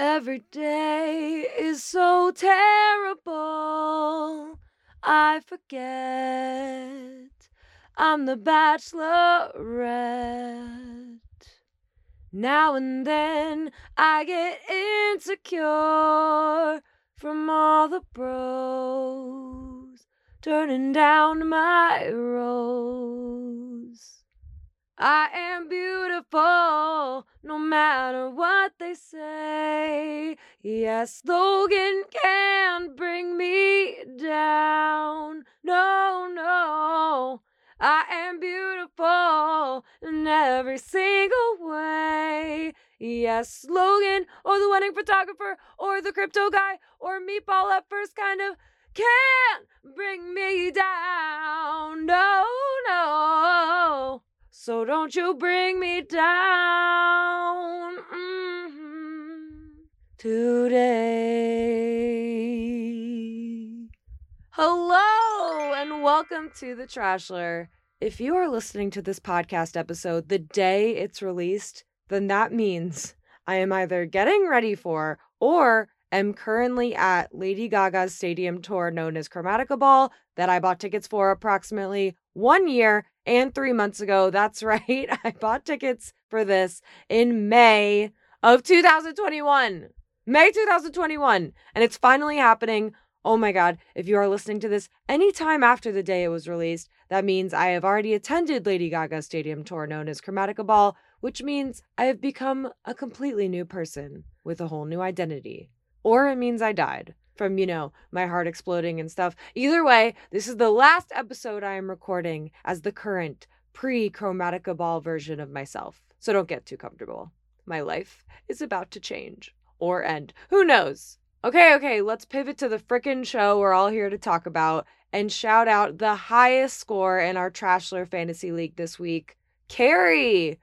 Every day is so terrible. I forget I'm the bachelorette. Now and then I get insecure from all the bros turning down my rose. I am beautiful no matter what they say. Yes, Logan can bring me down. No, no. I am beautiful in every single way. Yes, Logan, or the wedding photographer, or the crypto guy, or meatball at first kind of can't bring me down. No, no. So don't you bring me down mm-hmm. today. Hello and welcome to the Trashler. If you are listening to this podcast episode the day it's released, then that means I am either getting ready for or am currently at Lady Gaga's stadium tour known as Chromatica Ball that I bought tickets for approximately one year and three months ago. That's right. I bought tickets for this in May of 2021. May 2021. And it's finally happening. Oh my God. If you are listening to this anytime after the day it was released, that means I have already attended Lady Gaga's stadium tour known as Chromatica Ball, which means I have become a completely new person with a whole new identity. Or it means I died from, you know, my heart exploding and stuff. Either way, this is the last episode I am recording as the current pre Chromatica Ball version of myself. So don't get too comfortable. My life is about to change or end. Who knows? Okay, okay, let's pivot to the frickin' show we're all here to talk about and shout out the highest score in our Trashler Fantasy League this week, Carrie.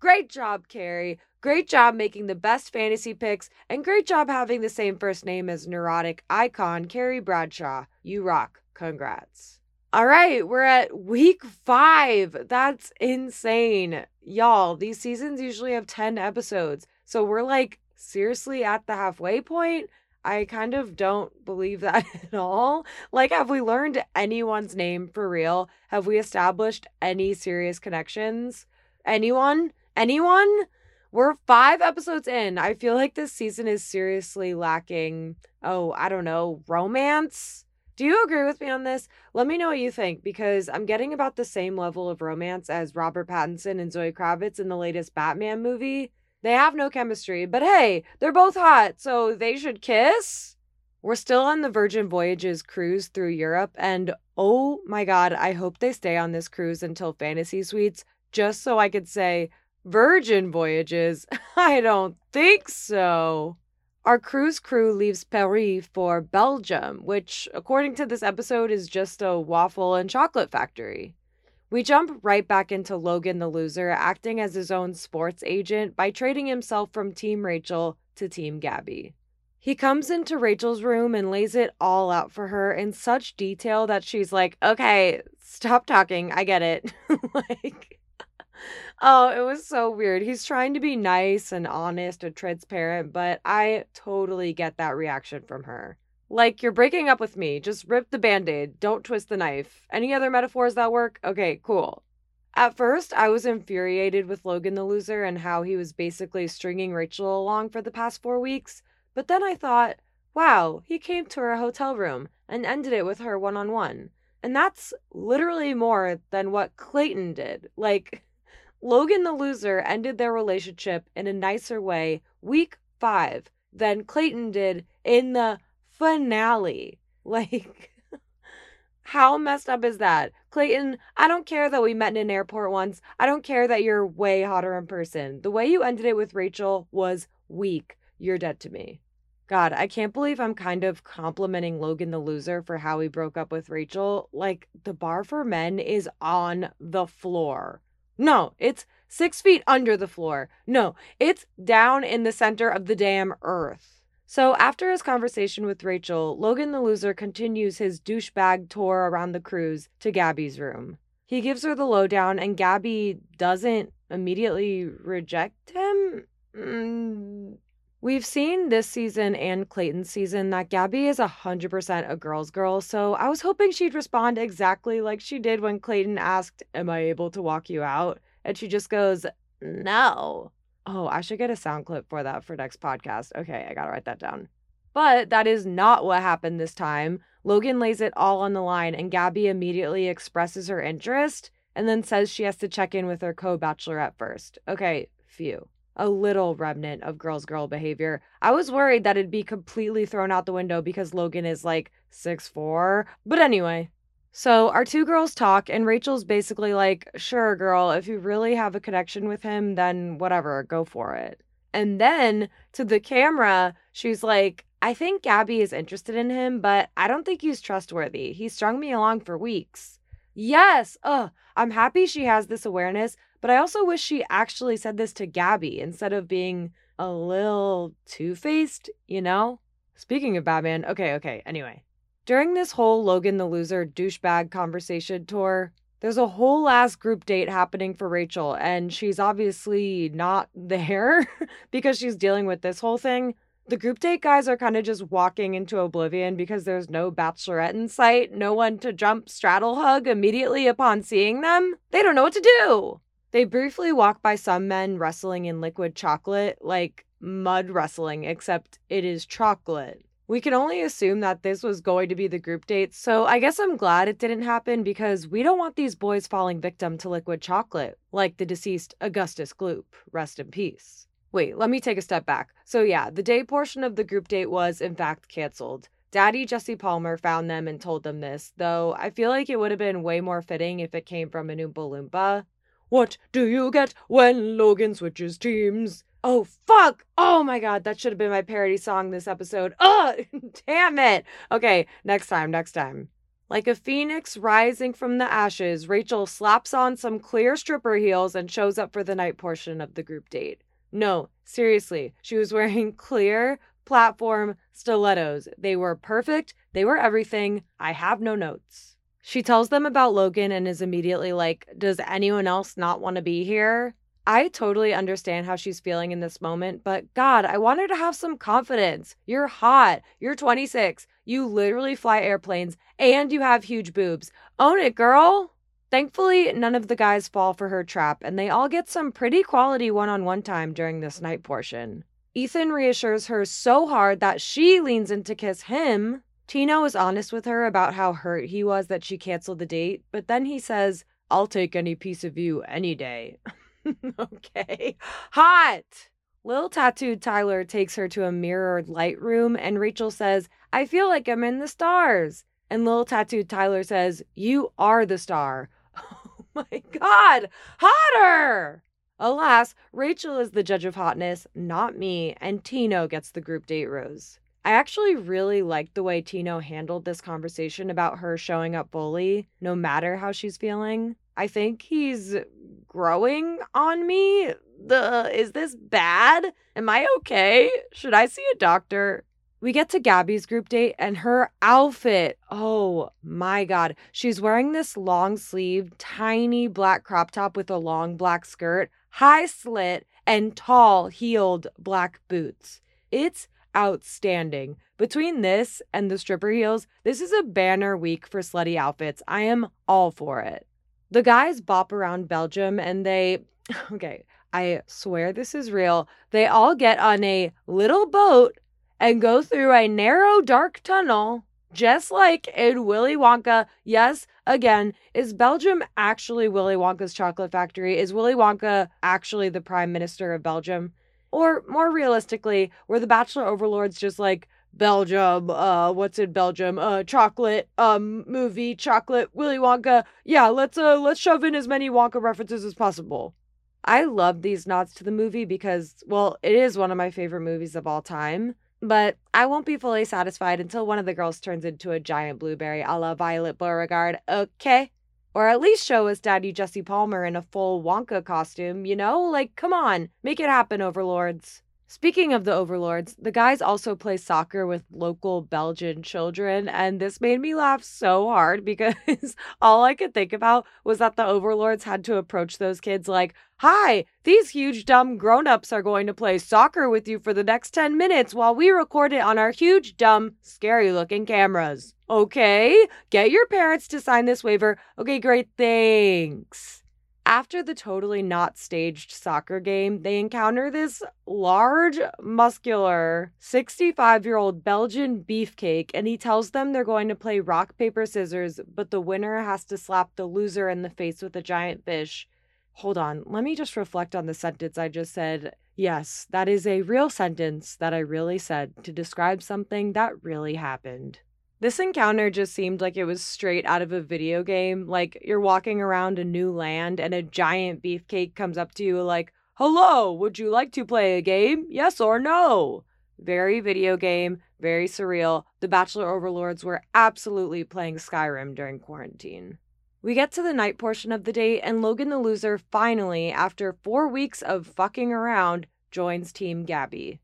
Great job, Carrie. Great job making the best fantasy picks, and great job having the same first name as neurotic icon Carrie Bradshaw. You rock. Congrats. All right, we're at week five. That's insane. Y'all, these seasons usually have 10 episodes. So we're like seriously at the halfway point. I kind of don't believe that at all. Like, have we learned anyone's name for real? Have we established any serious connections? Anyone? Anyone? We're five episodes in. I feel like this season is seriously lacking, oh, I don't know, romance? Do you agree with me on this? Let me know what you think because I'm getting about the same level of romance as Robert Pattinson and Zoe Kravitz in the latest Batman movie. They have no chemistry, but hey, they're both hot, so they should kiss? We're still on the Virgin Voyages cruise through Europe, and oh my god, I hope they stay on this cruise until Fantasy Suites just so I could say, Virgin Voyages? I don't think so. Our cruise crew leaves Paris for Belgium, which, according to this episode, is just a waffle and chocolate factory. We jump right back into Logan the loser acting as his own sports agent by trading himself from Team Rachel to Team Gabby. He comes into Rachel's room and lays it all out for her in such detail that she's like, okay, stop talking. I get it. like, Oh, it was so weird. He's trying to be nice and honest and transparent, but I totally get that reaction from her. Like, you're breaking up with me. Just rip the band aid. Don't twist the knife. Any other metaphors that work? Okay, cool. At first, I was infuriated with Logan the loser and how he was basically stringing Rachel along for the past four weeks. But then I thought, wow, he came to her hotel room and ended it with her one on one. And that's literally more than what Clayton did. Like, Logan the loser ended their relationship in a nicer way week five than Clayton did in the finale. Like, how messed up is that? Clayton, I don't care that we met in an airport once. I don't care that you're way hotter in person. The way you ended it with Rachel was weak. You're dead to me. God, I can't believe I'm kind of complimenting Logan the loser for how he broke up with Rachel. Like, the bar for men is on the floor. No, it's six feet under the floor. No, it's down in the center of the damn earth. So, after his conversation with Rachel, Logan the loser continues his douchebag tour around the cruise to Gabby's room. He gives her the lowdown, and Gabby doesn't immediately reject him. Mm. We've seen this season and Clayton's season that Gabby is 100% a girl's girl, so I was hoping she'd respond exactly like she did when Clayton asked, Am I able to walk you out? And she just goes, No. Oh, I should get a sound clip for that for next podcast. Okay, I gotta write that down. But that is not what happened this time. Logan lays it all on the line, and Gabby immediately expresses her interest and then says she has to check in with her co bachelorette first. Okay, phew a little remnant of girls girl behavior. I was worried that it'd be completely thrown out the window because Logan is like six four. But anyway. So our two girls talk and Rachel's basically like, "Sure, girl, if you really have a connection with him, then whatever, go for it." And then to the camera, she's like, I think Gabby is interested in him, but I don't think he's trustworthy. He strung me along for weeks. Yes, ugh, I'm happy she has this awareness, but I also wish she actually said this to Gabby instead of being a little two faced, you know? Speaking of Batman, okay, okay, anyway. During this whole Logan the Loser douchebag conversation tour, there's a whole ass group date happening for Rachel, and she's obviously not there because she's dealing with this whole thing. The group date guys are kind of just walking into oblivion because there's no bachelorette in sight, no one to jump straddle hug immediately upon seeing them. They don't know what to do. They briefly walk by some men wrestling in liquid chocolate, like mud wrestling, except it is chocolate. We can only assume that this was going to be the group date, so I guess I'm glad it didn't happen because we don't want these boys falling victim to liquid chocolate, like the deceased Augustus Gloop. Rest in peace. Wait, let me take a step back. So, yeah, the day portion of the group date was, in fact, canceled. Daddy Jesse Palmer found them and told them this, though I feel like it would have been way more fitting if it came from an Oompa Loompa. What do you get when Logan switches teams? Oh, fuck. Oh my God. That should have been my parody song this episode. Oh, damn it. Okay, next time, next time. Like a phoenix rising from the ashes, Rachel slaps on some clear stripper heels and shows up for the night portion of the group date. No, seriously, she was wearing clear platform stilettos. They were perfect, they were everything. I have no notes. She tells them about Logan and is immediately like, Does anyone else not want to be here? I totally understand how she's feeling in this moment, but God, I want her to have some confidence. You're hot. You're 26. You literally fly airplanes and you have huge boobs. Own it, girl. Thankfully, none of the guys fall for her trap, and they all get some pretty quality one on one time during this night portion. Ethan reassures her so hard that she leans in to kiss him, Tino is honest with her about how hurt he was that she canceled the date, but then he says, I'll take any piece of you any day. okay. Hot! Lil tattooed Tyler takes her to a mirrored light room, and Rachel says, I feel like I'm in the stars. And Lil tattooed Tyler says, You are the star. Oh my God, hotter! Alas, Rachel is the judge of hotness, not me, and Tino gets the group date rose. I actually really liked the way Tino handled this conversation about her showing up fully, no matter how she's feeling. I think he's growing on me. The is this bad? Am I okay? Should I see a doctor? We get to Gabby's group date and her outfit. Oh my God. She's wearing this long sleeve, tiny black crop top with a long black skirt, high slit, and tall heeled black boots. It's outstanding. Between this and the stripper heels, this is a banner week for slutty outfits. I am all for it. The guys bop around Belgium and they, okay, I swear this is real. They all get on a little boat and go through a narrow, dark tunnel, just like in Willy Wonka. Yes, again, is Belgium actually Willy Wonka's chocolate factory? Is Willy Wonka actually the prime minister of Belgium? Or more realistically, were the Bachelor overlords just like Belgium, uh, what's in Belgium? Uh, chocolate, um, movie, chocolate, Willy Wonka. Yeah, let's uh let's shove in as many Wonka references as possible. I love these nods to the movie because, well, it is one of my favorite movies of all time. But I won't be fully satisfied until one of the girls turns into a giant blueberry a la Violet Beauregarde, okay? Or at least show us Daddy Jesse Palmer in a full Wonka costume, you know? Like, come on, make it happen, overlords. Speaking of the overlords, the guys also play soccer with local Belgian children, and this made me laugh so hard because all I could think about was that the overlords had to approach those kids like, Hi, these huge dumb grown ups are going to play soccer with you for the next 10 minutes while we record it on our huge, dumb, scary looking cameras. Okay, get your parents to sign this waiver. Okay, great, thanks. After the totally not staged soccer game, they encounter this large, muscular, 65 year old Belgian beefcake, and he tells them they're going to play rock, paper, scissors, but the winner has to slap the loser in the face with a giant fish. Hold on, let me just reflect on the sentence I just said. Yes, that is a real sentence that I really said to describe something that really happened. This encounter just seemed like it was straight out of a video game. Like you're walking around a new land and a giant beefcake comes up to you, like, Hello, would you like to play a game? Yes or no? Very video game, very surreal. The Bachelor Overlords were absolutely playing Skyrim during quarantine. We get to the night portion of the date, and Logan the loser finally, after four weeks of fucking around, joins Team Gabby.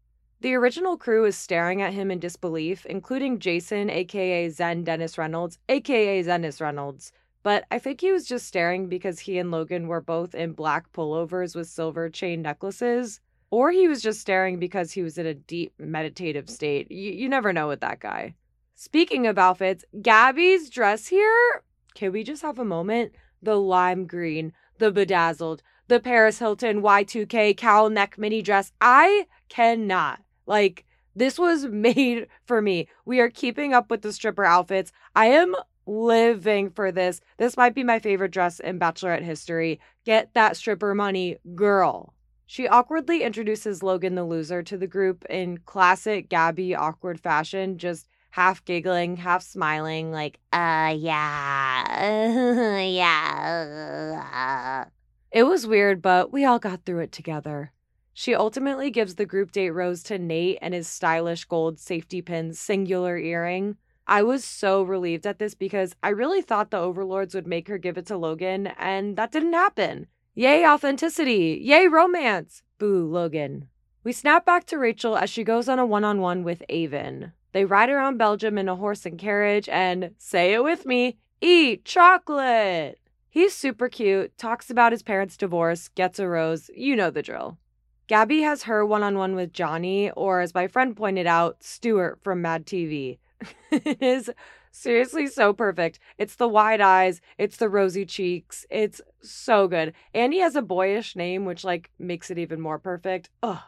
The original crew is staring at him in disbelief, including Jason, aka Zen Dennis Reynolds, aka Zennis Reynolds. But I think he was just staring because he and Logan were both in black pullovers with silver chain necklaces. Or he was just staring because he was in a deep meditative state. You, you never know with that guy. Speaking of outfits, Gabby's dress here. Can we just have a moment? The lime green, the bedazzled, the Paris Hilton Y2K cowl neck mini dress. I cannot. Like, this was made for me. We are keeping up with the stripper outfits. I am living for this. This might be my favorite dress in Bachelorette history. Get that stripper money, girl. She awkwardly introduces Logan the loser to the group in classic Gabby awkward fashion, just half giggling, half smiling, like, uh, yeah, yeah. It was weird, but we all got through it together. She ultimately gives the group date rose to Nate and his stylish gold safety pin singular earring. I was so relieved at this because I really thought the overlords would make her give it to Logan, and that didn't happen. Yay, authenticity! Yay, romance! Boo, Logan. We snap back to Rachel as she goes on a one on one with Aven. They ride around Belgium in a horse and carriage and, say it with me, eat chocolate! He's super cute, talks about his parents' divorce, gets a rose, you know the drill. Gabby has her one on one with Johnny, or as my friend pointed out, Stuart from Mad TV. it is seriously so perfect. It's the wide eyes, it's the rosy cheeks. It's so good. And he has a boyish name, which like makes it even more perfect. Ugh.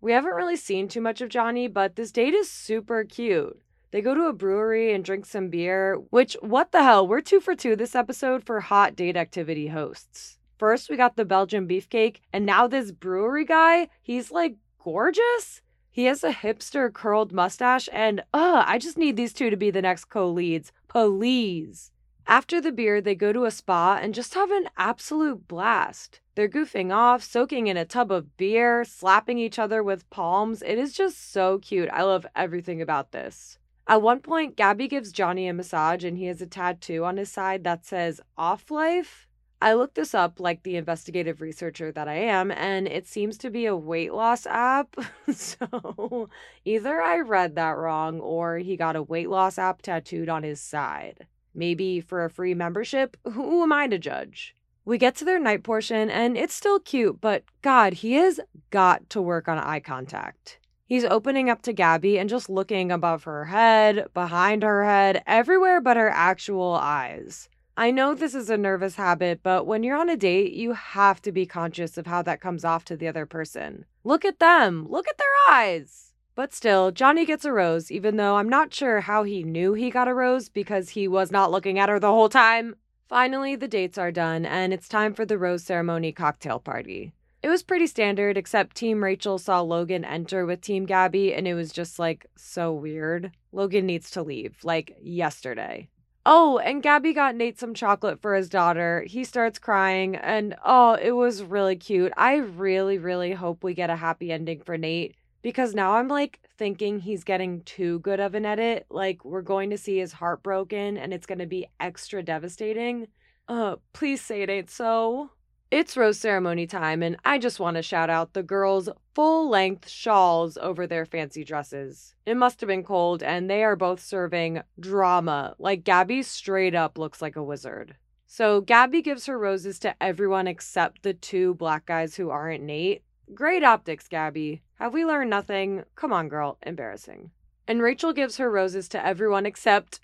We haven't really seen too much of Johnny, but this date is super cute. They go to a brewery and drink some beer, which, what the hell? We're two for two this episode for hot date activity hosts. First, we got the Belgian beefcake, and now this brewery guy, he's like gorgeous. He has a hipster curled mustache, and uh, I just need these two to be the next co leads. Please. After the beer, they go to a spa and just have an absolute blast. They're goofing off, soaking in a tub of beer, slapping each other with palms. It is just so cute. I love everything about this. At one point, Gabby gives Johnny a massage and he has a tattoo on his side that says off life. I looked this up like the investigative researcher that I am, and it seems to be a weight loss app. so either I read that wrong or he got a weight loss app tattooed on his side. Maybe for a free membership? Who am I to judge? We get to their night portion and it's still cute, but God, he has got to work on eye contact. He's opening up to Gabby and just looking above her head, behind her head, everywhere but her actual eyes. I know this is a nervous habit, but when you're on a date, you have to be conscious of how that comes off to the other person. Look at them, look at their eyes. But still, Johnny gets a rose, even though I'm not sure how he knew he got a rose because he was not looking at her the whole time. Finally, the dates are done, and it's time for the rose ceremony cocktail party. It was pretty standard, except Team Rachel saw Logan enter with Team Gabby, and it was just like so weird. Logan needs to leave, like yesterday. Oh, and Gabby got Nate some chocolate for his daughter. He starts crying, and oh, it was really cute. I really, really hope we get a happy ending for Nate because now I'm like thinking he's getting too good of an edit. Like, we're going to see his heart broken, and it's going to be extra devastating. Uh, please say it ain't so. It's rose ceremony time, and I just want to shout out the girls' full length shawls over their fancy dresses. It must have been cold, and they are both serving drama. Like, Gabby straight up looks like a wizard. So, Gabby gives her roses to everyone except the two black guys who aren't Nate. Great optics, Gabby. Have we learned nothing? Come on, girl. Embarrassing. And Rachel gives her roses to everyone except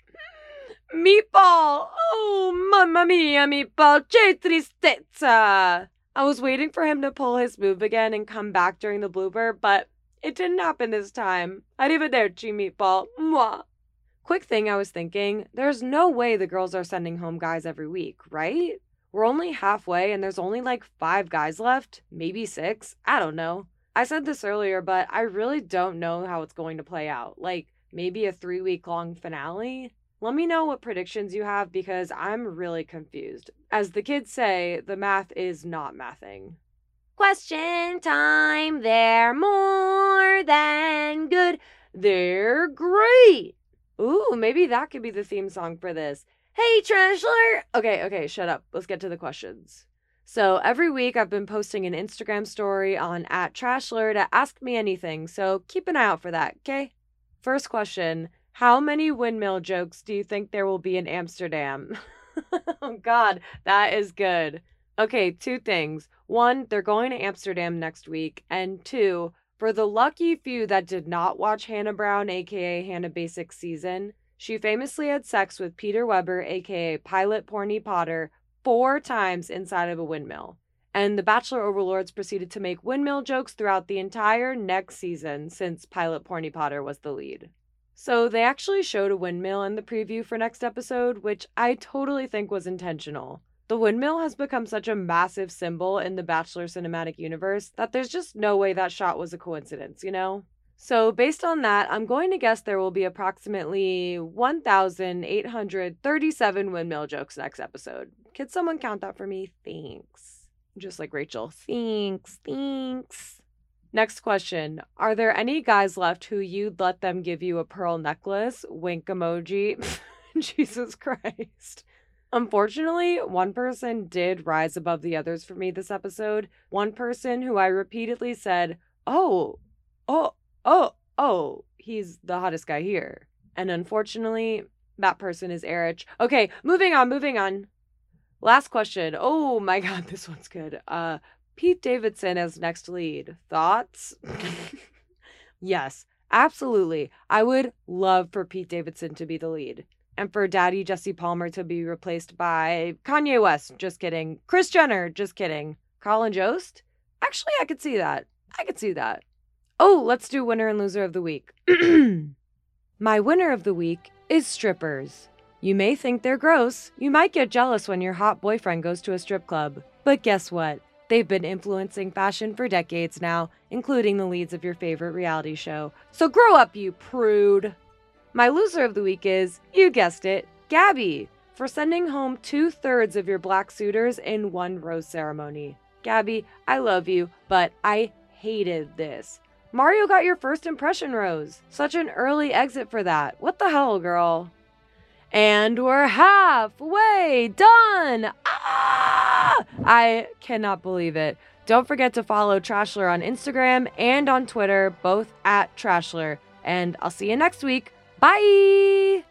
Meatball! Oh, mamma mia, Meatball! Che tristezza! I was waiting for him to pull his move again and come back during the blooper, but it didn't happen this time. Arrivederci, Meatball. Mwah. Quick thing I was thinking there's no way the girls are sending home guys every week, right? We're only halfway and there's only like five guys left, maybe six. I don't know. I said this earlier, but I really don't know how it's going to play out. Like maybe a three week long finale? Let me know what predictions you have because I'm really confused. As the kids say, the math is not mathing. Question time. They're more than good. They're great. Ooh, maybe that could be the theme song for this. Hey, Trashler! Okay, okay, shut up. Let's get to the questions. So every week I've been posting an Instagram story on at Trashler to ask me anything, so keep an eye out for that, okay? First question how many windmill jokes do you think there will be in Amsterdam? oh, God, that is good. Okay, two things. One, they're going to Amsterdam next week. And two, for the lucky few that did not watch Hannah Brown, aka Hannah Basic season, she famously had sex with Peter Weber, aka Pilot Porny Potter, four times inside of a windmill. And the Bachelor overlords proceeded to make windmill jokes throughout the entire next season since Pilot Porny Potter was the lead. So they actually showed a windmill in the preview for next episode, which I totally think was intentional. The windmill has become such a massive symbol in the Bachelor cinematic universe that there's just no way that shot was a coincidence, you know? So, based on that, I'm going to guess there will be approximately 1,837 windmill jokes next episode. Could someone count that for me? Thanks. Just like Rachel. Thanks. Thanks. Next question. Are there any guys left who you'd let them give you a pearl necklace? Wink emoji. Jesus Christ. Unfortunately, one person did rise above the others for me this episode. One person who I repeatedly said, Oh, oh, oh, oh, he's the hottest guy here. And unfortunately, that person is Erich. Okay, moving on, moving on. Last question. Oh my god, this one's good. Uh Pete Davidson as next lead. Thoughts? yes, absolutely. I would love for Pete Davidson to be the lead and for Daddy Jesse Palmer to be replaced by Kanye West. Just kidding. Kris Jenner. Just kidding. Colin Jost? Actually, I could see that. I could see that. Oh, let's do winner and loser of the week. My winner of the week is strippers. You may think they're gross. You might get jealous when your hot boyfriend goes to a strip club. But guess what? They've been influencing fashion for decades now, including the leads of your favorite reality show. So grow up, you prude! My loser of the week is, you guessed it, Gabby, for sending home two thirds of your black suitors in one rose ceremony. Gabby, I love you, but I hated this. Mario got your first impression rose. Such an early exit for that. What the hell, girl? And we're halfway done. Ah! I cannot believe it. Don't forget to follow Trashler on Instagram and on Twitter, both at Trashler. And I'll see you next week. Bye!